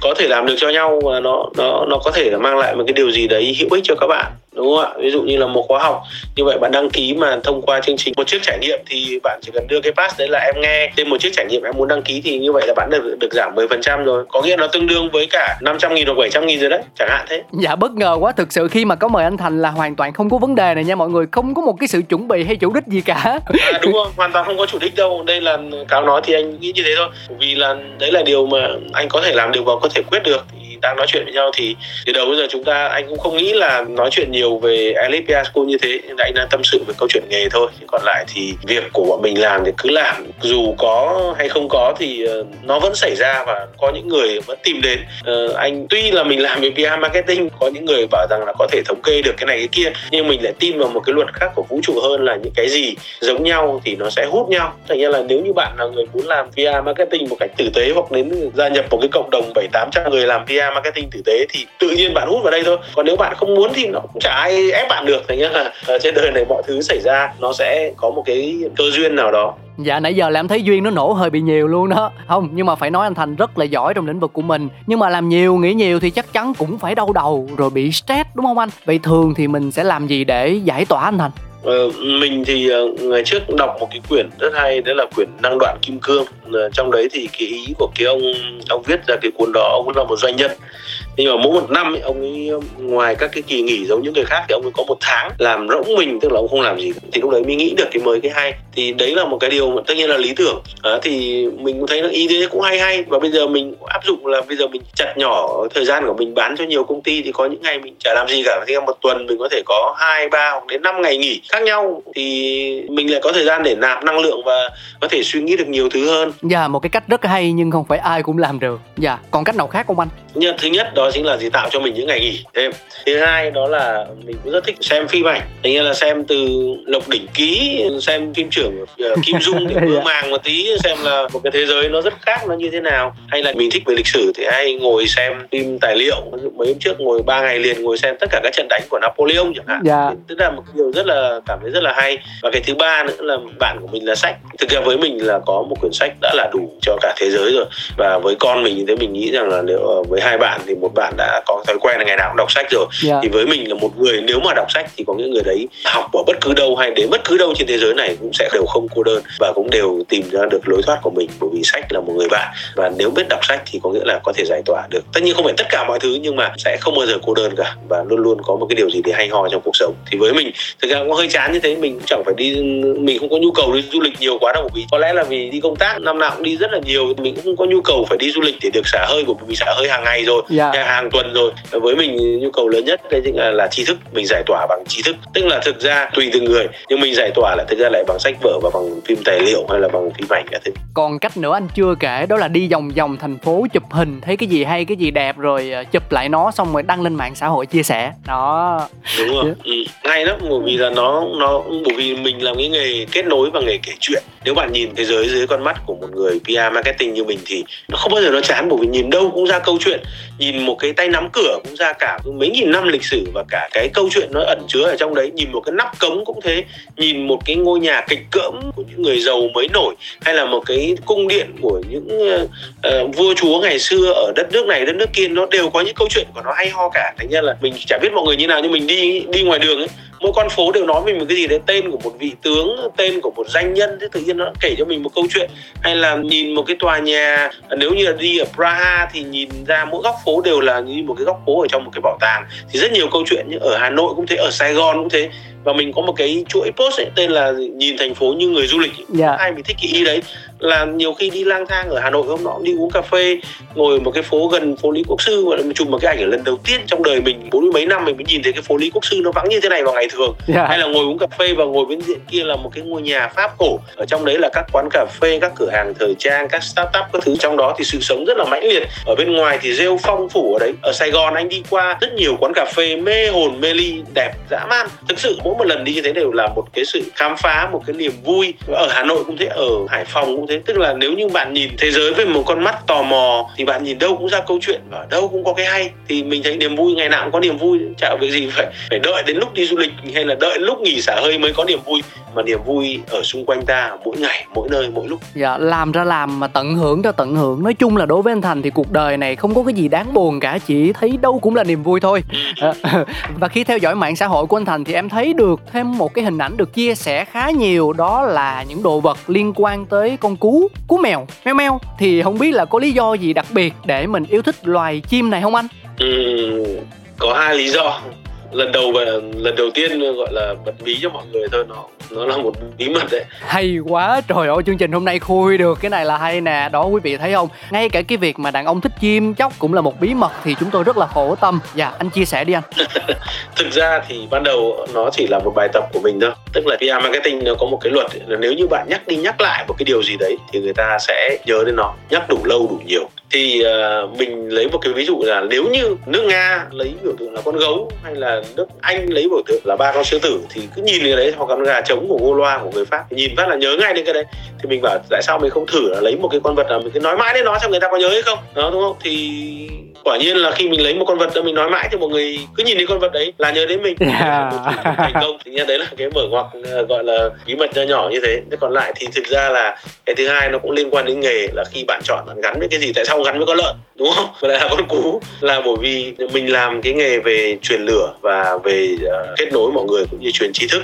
có thể làm được cho nhau và nó nó nó có thể là mang lại một cái điều gì đấy hữu ích cho các bạn đúng không ạ? Ví dụ như là một khóa học. Như vậy bạn đăng ký mà thông qua chương trình. Một chiếc trải nghiệm thì bạn chỉ cần đưa cái pass đấy là em nghe. Thêm một chiếc trải nghiệm em muốn đăng ký thì như vậy là bạn được được giảm 10% rồi. Có nghĩa nó tương đương với cả 500 nghìn hoặc 700 nghìn rồi đấy. Chẳng hạn thế. Dạ bất ngờ quá. Thực sự khi mà có mời anh Thành là hoàn toàn không có vấn đề này nha mọi người. Không có một cái sự chuẩn bị hay chủ đích gì cả. À, đúng không? Hoàn toàn không có chủ đích đâu. Đây là cáo nói thì anh nghĩ như thế thôi. Vì là đấy là điều mà anh có thể làm được và có thể quyết được. Thì đang nói chuyện với nhau thì từ đầu bây giờ chúng ta anh cũng không nghĩ là nói chuyện nhiều về Alipia School như thế nhưng anh đang tâm sự về câu chuyện nghề thôi. Chứ còn lại thì việc của bọn mình làm thì cứ làm. Dù có hay không có thì ờ, nó vẫn xảy ra và có những người vẫn tìm đến. Uh, anh tuy là mình làm về PR marketing có những người bảo rằng là có thể thống kê được cái này cái kia nhưng mình lại tin vào một cái luật khác của vũ trụ hơn là những cái gì giống nhau thì nó sẽ hút nhau. Thành ra là nếu như bạn là người muốn làm PR marketing một cách tử tế hoặc đến gia nhập một cái cộng đồng bảy tám trăm người làm PR marketing tử tế thì tự nhiên bạn hút vào đây thôi. Còn nếu bạn không muốn thì nó cũng chả ai ép bạn được thành là uh, trên đời này mọi thứ xảy ra nó sẽ có một cái cơ duyên nào đó. Dạ nãy giờ làm thấy Duyên nó nổ hơi bị nhiều luôn đó. Không nhưng mà phải nói anh Thành rất là giỏi trong lĩnh vực của mình. Nhưng mà làm nhiều nghĩ nhiều thì chắc chắn cũng phải đau đầu Rồi bị stress đúng không anh? Vậy thường thì mình sẽ làm gì để giải tỏa anh Thành? Ờ, mình thì uh, ngày trước đọc một cái quyển rất hay đó là quyển năng đoạn kim cương. Uh, trong đấy thì cái ý của cái ông ông viết ra cái cuốn đó ông là một doanh nhân nhưng mà mỗi một năm ấy, ông ấy ngoài các cái kỳ nghỉ giống những người khác thì ông ấy có một tháng làm rỗng mình tức là ông không làm gì. Thì lúc đấy mới nghĩ được cái mới cái hay. Thì đấy là một cái điều mà tất nhiên là lý tưởng. À, thì mình cũng thấy là ý thế cũng hay hay. Và bây giờ mình áp dụng là bây giờ mình chặt nhỏ thời gian của mình bán cho nhiều công ty. Thì có những ngày mình chả làm gì cả. Thì một tuần mình có thể có hai ba hoặc đến 5 ngày nghỉ khác nhau. Thì mình lại có thời gian để nạp năng lượng và có thể suy nghĩ được nhiều thứ hơn. Dạ một cái cách rất hay nhưng không phải ai cũng làm được. Dạ còn cách nào khác không anh? Nhân, thứ nhất đó chính là gì? Tạo cho mình những ngày nghỉ thêm. Thứ hai đó là mình cũng rất thích xem phim ảnh. Thành như là xem từ lộc đỉnh ký xem phim trưởng uh, kim dung để mơ màng một tí xem là một cái thế giới nó rất khác nó như thế nào. Hay là mình thích về lịch sử thì hay ngồi xem phim tài liệu. Mấy hôm trước ngồi ba ngày liền ngồi xem tất cả các trận đánh của Napoleon chẳng hạn. Dạ. tức là một điều rất là cảm thấy rất là hay. Và cái thứ ba nữa là bạn của mình là sách. Thực ra với mình là có một quyển sách đã là đủ cho cả thế giới rồi. Và với con mình thì mình nghĩ rằng là nếu ờ, với hai bạn thì một bạn đã có thói quen là ngày nào cũng đọc sách rồi yeah. Dạ. thì với mình là một người nếu mà đọc sách thì có những người đấy học ở bất cứ đâu hay đến bất cứ đâu trên thế giới này cũng sẽ đều không cô đơn và cũng đều tìm ra được lối thoát của mình bởi vì sách là một người bạn và nếu biết đọc sách thì có nghĩa là có thể giải tỏa được tất nhiên không phải tất cả mọi thứ nhưng mà sẽ không bao giờ cô đơn cả và luôn luôn có một cái điều gì để hay ho trong cuộc sống thì với mình thực ra cũng hơi chán như thế mình cũng chẳng phải đi mình không có nhu cầu đi du lịch nhiều quá đâu vì có lẽ là vì đi công tác năm nào cũng đi rất là nhiều mình cũng không có nhu cầu phải đi du lịch để được xả hơi của mình xả hơi hàng ngày rồi yeah. Dạ. hàng tuần rồi. Với mình nhu cầu lớn nhất chính là, là tri thức mình giải tỏa bằng tri thức. Tức là thực ra tùy từng người nhưng mình giải tỏa là thực ra lại bằng sách vở và bằng phim tài liệu hay là bằng phim ảnh cả thứ. Còn cách nữa anh chưa kể đó là đi vòng vòng thành phố chụp hình thấy cái gì hay cái gì đẹp rồi ờ, chụp lại nó xong rồi đăng lên mạng xã hội chia sẻ. Đó. Đúng rồi. Ừ. ngay lắm bởi vì là nó nó bởi vì mình làm cái nghề kết nối và nghề kể chuyện. Nếu bạn nhìn thế giới dưới con mắt của một người PR marketing như mình thì nó không bao giờ nó chán bởi vì nhìn đâu cũng ra câu chuyện nhìn một cái tay nắm cửa cũng ra cả mấy nghìn năm lịch sử và cả cái câu chuyện nó ẩn chứa ở trong đấy nhìn một cái nắp cống cũng thế nhìn một cái ngôi nhà kịch cỡm của những người giàu mới nổi hay là một cái cung điện của những uh, vua chúa ngày xưa ở đất nước này đất nước kia nó đều có những câu chuyện của nó hay ho cả. Thành ra là mình chả biết mọi người như nào nhưng mình đi đi ngoài đường ấy mỗi con phố đều nói mình một cái gì đấy tên của một vị tướng tên của một danh nhân thế tự nhiên nó kể cho mình một câu chuyện. Hay là nhìn một cái tòa nhà nếu như là đi ở Praha thì nhìn ra mỗi góc phố đều là như một cái góc phố ở trong một cái bảo tàng. Thì rất nhiều câu chuyện như ở Hà Nội cũng thế, ở Sài Gòn cũng thế và mình có một cái chuỗi post ấy, tên là nhìn thành phố như người du lịch yeah. Dạ. ai mình thích cái ý đấy là nhiều khi đi lang thang ở Hà Nội hôm nọ đi uống cà phê ngồi một cái phố gần phố Lý Quốc Sư và chụp một cái ảnh ở lần đầu tiên trong đời mình bốn mươi mấy năm mình mới nhìn thấy cái phố Lý Quốc Sư nó vắng như thế này vào ngày thường yeah. Dạ. hay là ngồi uống cà phê và ngồi bên diện kia là một cái ngôi nhà Pháp cổ ở trong đấy là các quán cà phê các cửa hàng thời trang các startup các thứ trong đó thì sự sống rất là mãnh liệt ở bên ngoài thì rêu phong phủ ở đấy ở Sài Gòn anh đi qua rất nhiều quán cà phê mê hồn mê ly đẹp dã man thực sự mỗi một lần đi như thế đều là một cái sự khám phá một cái niềm vui. Ở Hà Nội cũng thế ở Hải Phòng cũng thế. Tức là nếu như bạn nhìn thế giới với một con mắt tò mò thì bạn nhìn đâu cũng ra câu chuyện ở đâu cũng có cái hay. Thì mình thấy niềm vui ngày nào cũng có niềm vui chả việc gì phải phải đợi đến lúc đi du lịch hay là đợi lúc nghỉ xả hơi mới có niềm vui. Mà niềm vui ở xung quanh ta mỗi ngày mỗi nơi mỗi lúc. Dạ làm ra làm mà tận hưởng cho tận hưởng. Nói chung là đối với anh thành thì cuộc đời này không có cái gì đáng buồn cả chỉ thấy đâu cũng là niềm vui thôi. Ừ. và khi theo dõi mạng xã hội của anh thành thì em thấy được thêm một cái hình ảnh được chia sẻ khá nhiều đó là những đồ vật liên quan tới con cú cú mèo meo meo. Thì không biết là có lý do gì đặc biệt để mình yêu thích loài chim này không anh? Ừ, có hai lý do lần đầu và lần đầu tiên gọi là bật mí cho mọi người thôi nó nó là một bí mật đấy. Hay quá trời ơi chương trình hôm nay khui được cái này là hay nè đó quý vị thấy không? Ngay cả cái việc mà đàn ông thích chim chóc cũng là một bí mật thì chúng tôi rất là khổ tâm. Dạ anh chia sẻ đi anh. Thực ra thì ban đầu nó chỉ là một bài tập của mình thôi. Tức là PR marketing nó có một cái luật là nếu như bạn nhắc đi nhắc lại một cái điều gì đấy thì người ta sẽ nhớ đến nó nhắc đủ lâu đủ nhiều thì uh, mình lấy một cái ví dụ là nếu như nước nga lấy biểu tượng là con gấu hay là nước anh lấy biểu tượng là ba con sư tử thì cứ nhìn cái đấy hoặc con gà trống của Gaulois của người pháp thì nhìn phát là nhớ ngay đến cái đấy. Thì mình bảo tại sao mình không thử là lấy một cái con vật là mình cứ nói mãi đến nó xem người ta có nhớ hay không đó đúng không? Thì quả nhiên là khi mình lấy một con vật đó mình nói mãi thì mọi người cứ nhìn đến con vật đấy là nhớ đến mình. Yeah. thành công thì đấy là cái mở ngoặc ờ, gọi là bí mật nho nhỏ như thế. Thế còn lại thì thực ra là cái thứ hai nó cũng liên quan đến nghề là khi bạn chọn bạn gắn với cái gì tại sao rau gắn với con lợn đúng không và lại là con cú là bởi vì mình làm cái nghề về truyền lửa và về uh, kết nối mọi người cũng như truyền trí thức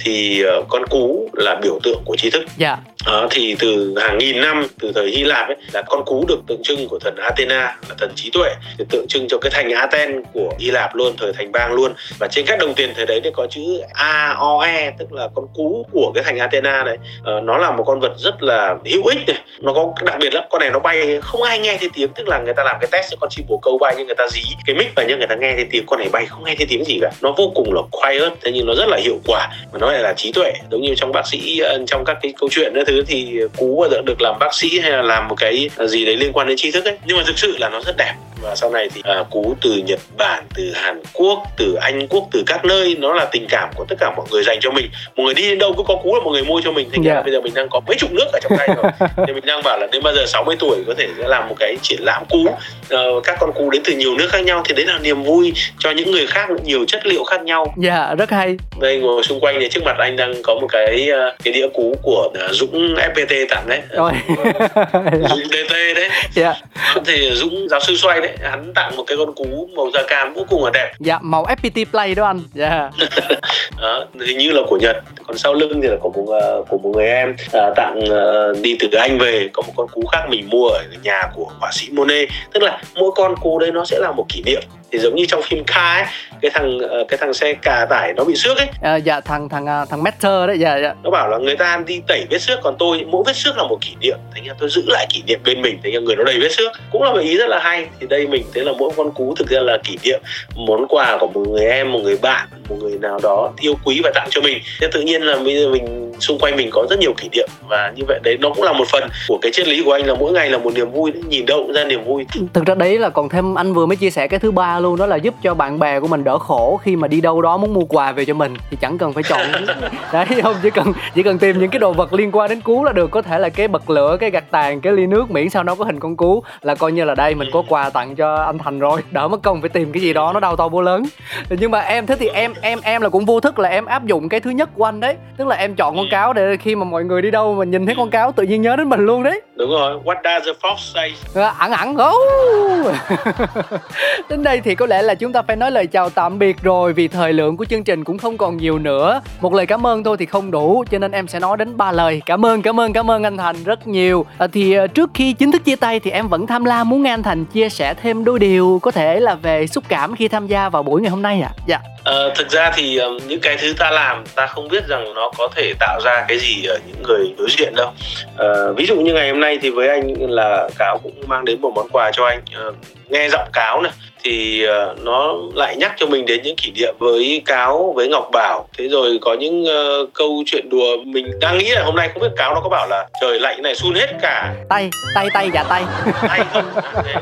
thì uh, con cú là biểu tượng của trí thức. Dạ. Đó, thì từ hàng nghìn năm từ thời Hy Lạp ấy là con cú được tượng trưng của thần Athena là thần trí tuệ thì tượng trưng cho cái thành Athens của Hy Lạp luôn thời thành bang luôn. Và trên các đồng tiền thời đấy thì có chữ A O E tức là con cú của cái thành Athena đấy. À, nó là một con vật rất là hữu ích này. Nó có đặc biệt lắm con này nó bay không ai nghe thấy tiếng tức là người ta làm cái test cho con chim bồ câu bay nhưng người ta dí cái mic vào nhưng người ta nghe thấy tiếng. Con này bay không nghe thấy tiếng gì cả. Nó vô cùng là quiet thế nhưng nó rất là hiệu quả. Và nó lại là trí tuệ giống như trong bác sĩ ờ, trong các cái câu chuyện đó thứ thì cú giờ được làm bác sĩ hay là làm một cái gì đấy liên quan đến tri thức ấy nhưng mà thực sự là nó rất đẹp và sau này thì à, cú từ Nhật Bản, từ Hàn Quốc, từ Anh Quốc, từ các nơi nó là tình cảm của tất cả mọi người dành cho mình. Một người đi đến đâu cứ có cú là một người mua cho mình. Thế yeah. Dạ. bây giờ mình đang có mấy chục nước ở trong tay rồi. thì mình đang bảo là đến bao giờ 60 tuổi có thể sẽ làm một cái triển lãm cú. Uh, các con cú đến từ nhiều nước khác nhau thì đấy là niềm vui cho những người khác nhiều chất liệu khác nhau. Dạ, yeah, rất hay. Đây ngồi xung quanh thì trước mặt anh đang có một cái uh, cái đĩa cú của uh, Dũng FPT tặng đấy. Rồi. Dũng DT đấy. Dạ. Yeah. Thì Dũng giáo sư xoay đấy hắn tặng một cái con cú màu da cam vô cùng là đẹp dạ màu FPT Play đó anh dạ yeah. đó, hình như là của Nhật còn sau lưng thì là của một uh, của một người em uh, tặng uh, đi từ Anh về có một con cú khác mình mua ở nhà của họa sĩ Monet tức là mỗi con cú đấy nó sẽ là một kỷ niệm thì giống như trong phim Ka ấy cái thằng cái thằng xe cà tải nó bị xước ấy. À, dạ thằng thằng thằng Matter đấy dạ dạ. Nó bảo là người ta đi tẩy vết xước còn tôi mỗi vết xước là một kỷ niệm. Thế nên tôi giữ lại kỷ niệm bên mình thế nên người nó đầy vết xước. Cũng là một ý rất là hay. Thì đây mình thấy là mỗi con cú thực ra là kỷ niệm. Món quà của một người em một người bạn một người nào đó yêu quý và tặng cho mình. Nên tự nhiên là bây giờ mình xung quanh mình có rất nhiều kỷ niệm và như vậy đấy nó cũng là một phần của cái triết lý của anh là mỗi ngày là một niềm vui nhìn đâu cũng ra niềm vui. Thực ra đấy là còn thêm anh vừa mới chia sẻ cái thứ ba luôn đó là giúp cho bạn bè của mình đỡ khổ khi mà đi đâu đó muốn mua quà về cho mình thì chẳng cần phải chọn. Đấy không chỉ cần chỉ cần tìm những cái đồ vật liên quan đến cú là được có thể là cái bật lửa cái gạt tàn cái ly nước miễn sao nó có hình con cú là coi như là đây mình có quà tặng cho anh thành rồi. Đỡ mất công phải tìm cái gì đó nó đau to vô lớn. Nhưng mà em thế thì em em em là cũng vô thức là em áp dụng cái thứ nhất của anh đấy. Tức là em chọn con cáo để khi mà mọi người đi đâu mà nhìn thấy con cáo tự nhiên nhớ đến mình luôn đấy. Đúng rồi what does the fox say? Ẩn ẩn gấu đến đây thì có lẽ là chúng ta phải nói lời chào tạm biệt rồi vì thời lượng của chương trình cũng không còn nhiều nữa. Một lời cảm ơn thôi thì không đủ cho nên em sẽ nói đến ba lời. Cảm ơn cảm ơn cảm ơn anh thành rất nhiều. À, thì ờ, trước khi chính thức chia tay thì em vẫn tham lam muốn nghe anh thành chia sẻ thêm đôi điều có thể là về xúc cảm khi tham gia vào buổi ngày hôm nay ạ. À? dạ. Ờ, thực ra thì những cái thứ ta làm ta không biết rằng nó có thể tạo ra cái gì ở những người đối diện đâu. À, ví dụ như ngày hôm nay thì với anh là cáo cũng mang đến một món quà cho anh. À, nghe giọng cáo này thì uh, nó lại nhắc cho mình đến những kỷ niệm với cáo với ngọc bảo. Thế rồi có những uh, câu chuyện đùa mình đang nghĩ là hôm nay không biết cáo nó có bảo là trời lạnh này sun hết cả. Tay tay tay dạ tay. Tay không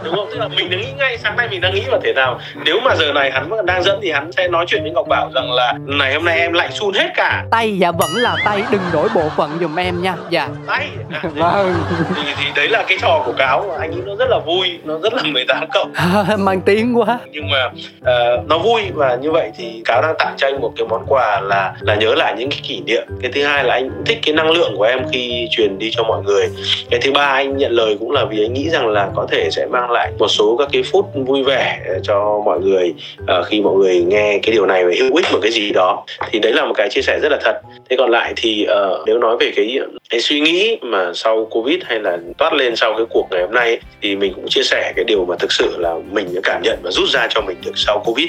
đúng không? Tức là mình đang nghĩ ngay sáng nay mình đang nghĩ là thế nào. Nếu mà giờ này hắn vẫn đang dẫn thì hắn sẽ nói chuyện với ngọc bảo rằng là này hôm nay em lạnh sun hết cả. Tay dạ vẫn là tay đừng đổi bộ phận giùm em nha. Dạ. Tay à, vâng. thì, thì đấy là cái trò của cáo. Anh nghĩ nó rất là vui nó rất là 18 cộng. Mang tiếng quá. Nhưng mà uh, nó vui và như vậy thì cáo đang tặng cho anh một cái món quà là là nhớ lại những cái kỷ niệm. Cái thứ hai là anh cũng thích cái năng lượng của em khi truyền đi cho mọi người. Cái thứ ba anh nhận lời cũng là vì anh nghĩ rằng là có thể sẽ mang lại một số các cái phút vui vẻ ờ, cho mọi người uh, khi mọi người nghe cái điều này và hữu ích một cái gì đó. Thì đấy là một cái chia sẻ rất là thật. Thế còn lại thì uh, nếu nói về cái cái suy nghĩ mà sau covid hay là toát lên sau cái cuộc ngày hôm nay thì mình cũng chia sẻ cái điều mà thực sự là mình đã cảm nhận và rút ra cho mình được sau covid.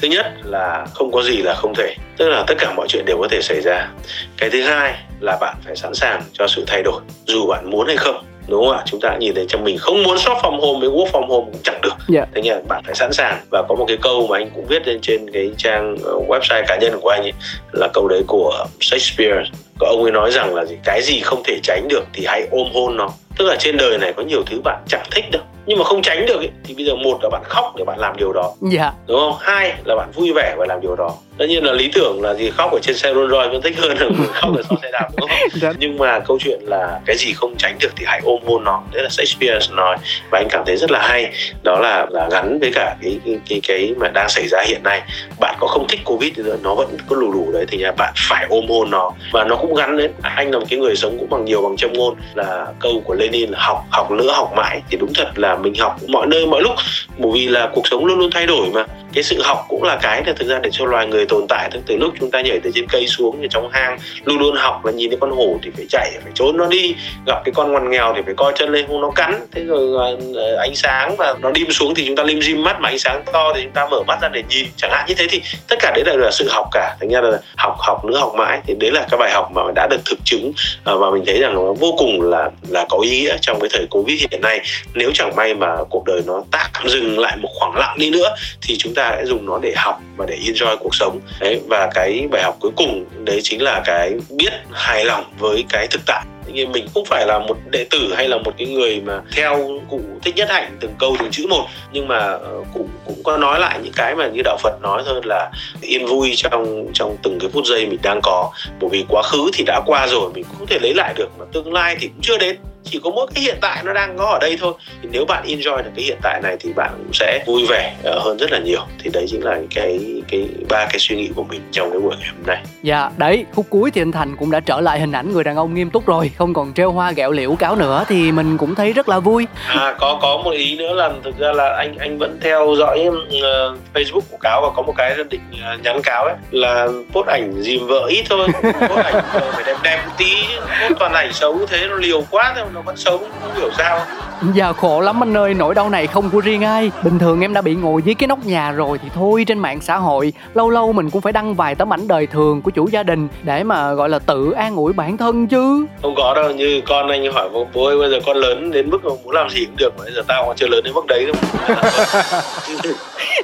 Thứ nhất là không có gì là không thể. Tức là tất cả mọi chuyện đều có thể xảy ra. Cái thứ hai là bạn phải sẵn sàng cho sự thay đổi dù bạn muốn hay không. Đúng không ạ? Chúng ta nhìn thấy trong mình không muốn shop from home với work from home cũng chẳng được. Yeah. Dạ. thế nhưng bạn phải sẵn sàng. Và có một cái câu mà anh cũng viết lên trên cái trang ờ, website cá nhân của anh ấy là câu đấy của Shakespeare. Có ông ấy nói rằng là gì? Cái gì không thể tránh được thì hãy ôm hôn nó tức là trên đời này có nhiều thứ bạn chẳng thích đâu. Nhưng mà không tránh được ấy, thì bây giờ một là bạn khóc để bạn làm điều đó. Dạ. Đúng không? Hai là bạn vui vẻ và làm điều đó. Tất nhiên là lý tưởng là gì khóc ở trên xe Rolls Royce vẫn thích hơn là khóc ở sau xe đạp đúng không? Dạ. nhưng mà câu chuyện là cái gì không tránh được thì hãy ôm hôn nó. Đấy là Shakespeare nói và anh cảm thấy rất là hay. Đó là là gắn với cả cái cái cái, cái mà đang xảy ra hiện nay. Bạn có không thích covid thì nó vẫn có lù lù đấy thì bạn phải ôm hôn nó. Và nó cũng gắn đến anh là một cái người sống cũng bằng nhiều bằng châm ngôn. Là câu của nên là học học nữa học mãi. Thì đúng thật là mình học mọi nơi mọi lúc. Bởi vì là cuộc sống luôn luôn thay đổi mà. Cái sự học cũng là cái là thực ra để cho loài người tồn tại từ, từ lúc chúng ta nhảy từ trên cây xuống thì trong hang luôn luôn học là nhìn thấy con hổ thì phải chạy phải trốn nó đi. Gặp cái con ngoằn nghèo thì phải coi chân lên không nó cắn. Thế rồi à, à, ánh sáng và nó đim xuống thì chúng ta lim dim mắt mà ánh sáng to thì chúng ta mở mắt ra để nhìn. Chẳng hạn như thế thì tất cả đấy là, là sự học cả. Thành ra là học học nữa học mãi. Thì đấy là các bài học mà đã được thực chứng à, và mình thấy rằng nó vô cùng là là có ý nghĩa trong cái thời covid hiện nay. Nếu chẳng may mà cuộc đời nó tạm dừng lại một khoảng lặng đi nữa, thì chúng ta sẽ dùng nó để học và để enjoy cuộc sống. Đấy, và cái bài học cuối cùng đấy chính là cái biết hài lòng với cái thực tại. Nhưng mình không phải là một đệ tử hay là một cái người mà theo cụ thích nhất hạnh từng câu từng chữ một, nhưng mà ờ, cụ cũng có nói lại những cái mà như đạo Phật nói hơn là yên vui trong trong từng cái phút giây mình đang có. Bởi vì quá khứ thì đã qua rồi, mình không thể lấy lại được mà tương lai thì cũng chưa đến chỉ có mỗi cái hiện tại nó đang có ở đây thôi. Thì nếu bạn enjoy được cái hiện tại này thì bạn cũng sẽ vui vẻ ờ, hơn rất là nhiều. Thì đấy chính là cái cái ba cái suy nghĩ của mình trong cái buổi ngày hôm nay. Dạ đấy khúc cuối thì anh thành cũng đã trở lại hình ảnh người đàn ông nghiêm túc rồi. Không còn treo hoa gẹo liễu cáo nữa thì mình cũng thấy rất là vui. À có có một ý nữa là thực ra là anh anh vẫn theo dõi uh, facebook của cáo và có một cái định uh, nhắn cáo ấy là post ảnh dìm vợ ít thôi post ảnh phải đẹp đẹp một tí post toàn ảnh xấu thế nó liều quá thôi nó vẫn sống không hiểu sao. Giờ khổ lắm anh ơi, nỗi đau này không của riêng ai. Bình thường em đã bị ngồi dưới cái nóc nhà rồi thì thôi trên mạng xã hội. Lâu lâu mình cũng phải đăng vài tấm ảnh đời thường của chủ gia đình Để mà gọi là tự an ủi bản thân chứ. Không có đâu, như con anh hỏi bố, ơi bây giờ con lớn đến mức mà muốn làm gì cũng được Bây giờ tao còn chưa lớn đến mức đấy đâu.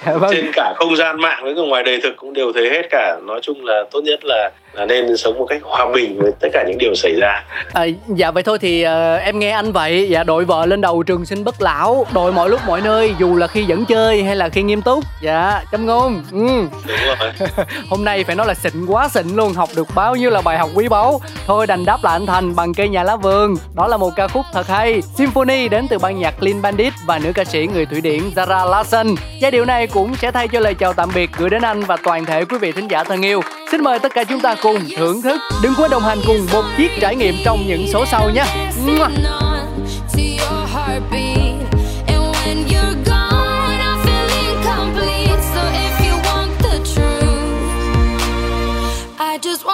Vâng. Trên cả không gian mạng với ngoài đời thực cũng đều thấy hết cả. Nói chung là tốt nhất là là nên sống một cách hòa bình với tất cả những điều xảy ra. À, dạ vậy thôi thì uh, em nghe anh vậy. Dạ đội vợ lên đầu trường sinh bất lão đội mọi lúc mọi nơi dù là khi dẫn chơi hay là khi nghiêm túc. Dạ châm ngôn. Ừ. đúng rồi. Hôm nay phải nói là xịn quá xịn luôn học được bao nhiêu là bài học quý báu. Thôi đành đáp lại anh thành bằng cây nhà lá vườn. Đó là một ca khúc thật hay. Symphony đến từ ban nhạc Clean Bandit và nữ ca sĩ người thụy điển Zara Larson giai điệu này cũng sẽ thay cho lời chào tạm biệt gửi đến anh và toàn thể quý vị thính giả thân yêu. Xin mời tất cả chúng ta cùng thưởng thức. Đừng quên đồng hành cùng một chiếc trải nghiệm trong những số sau nhé just want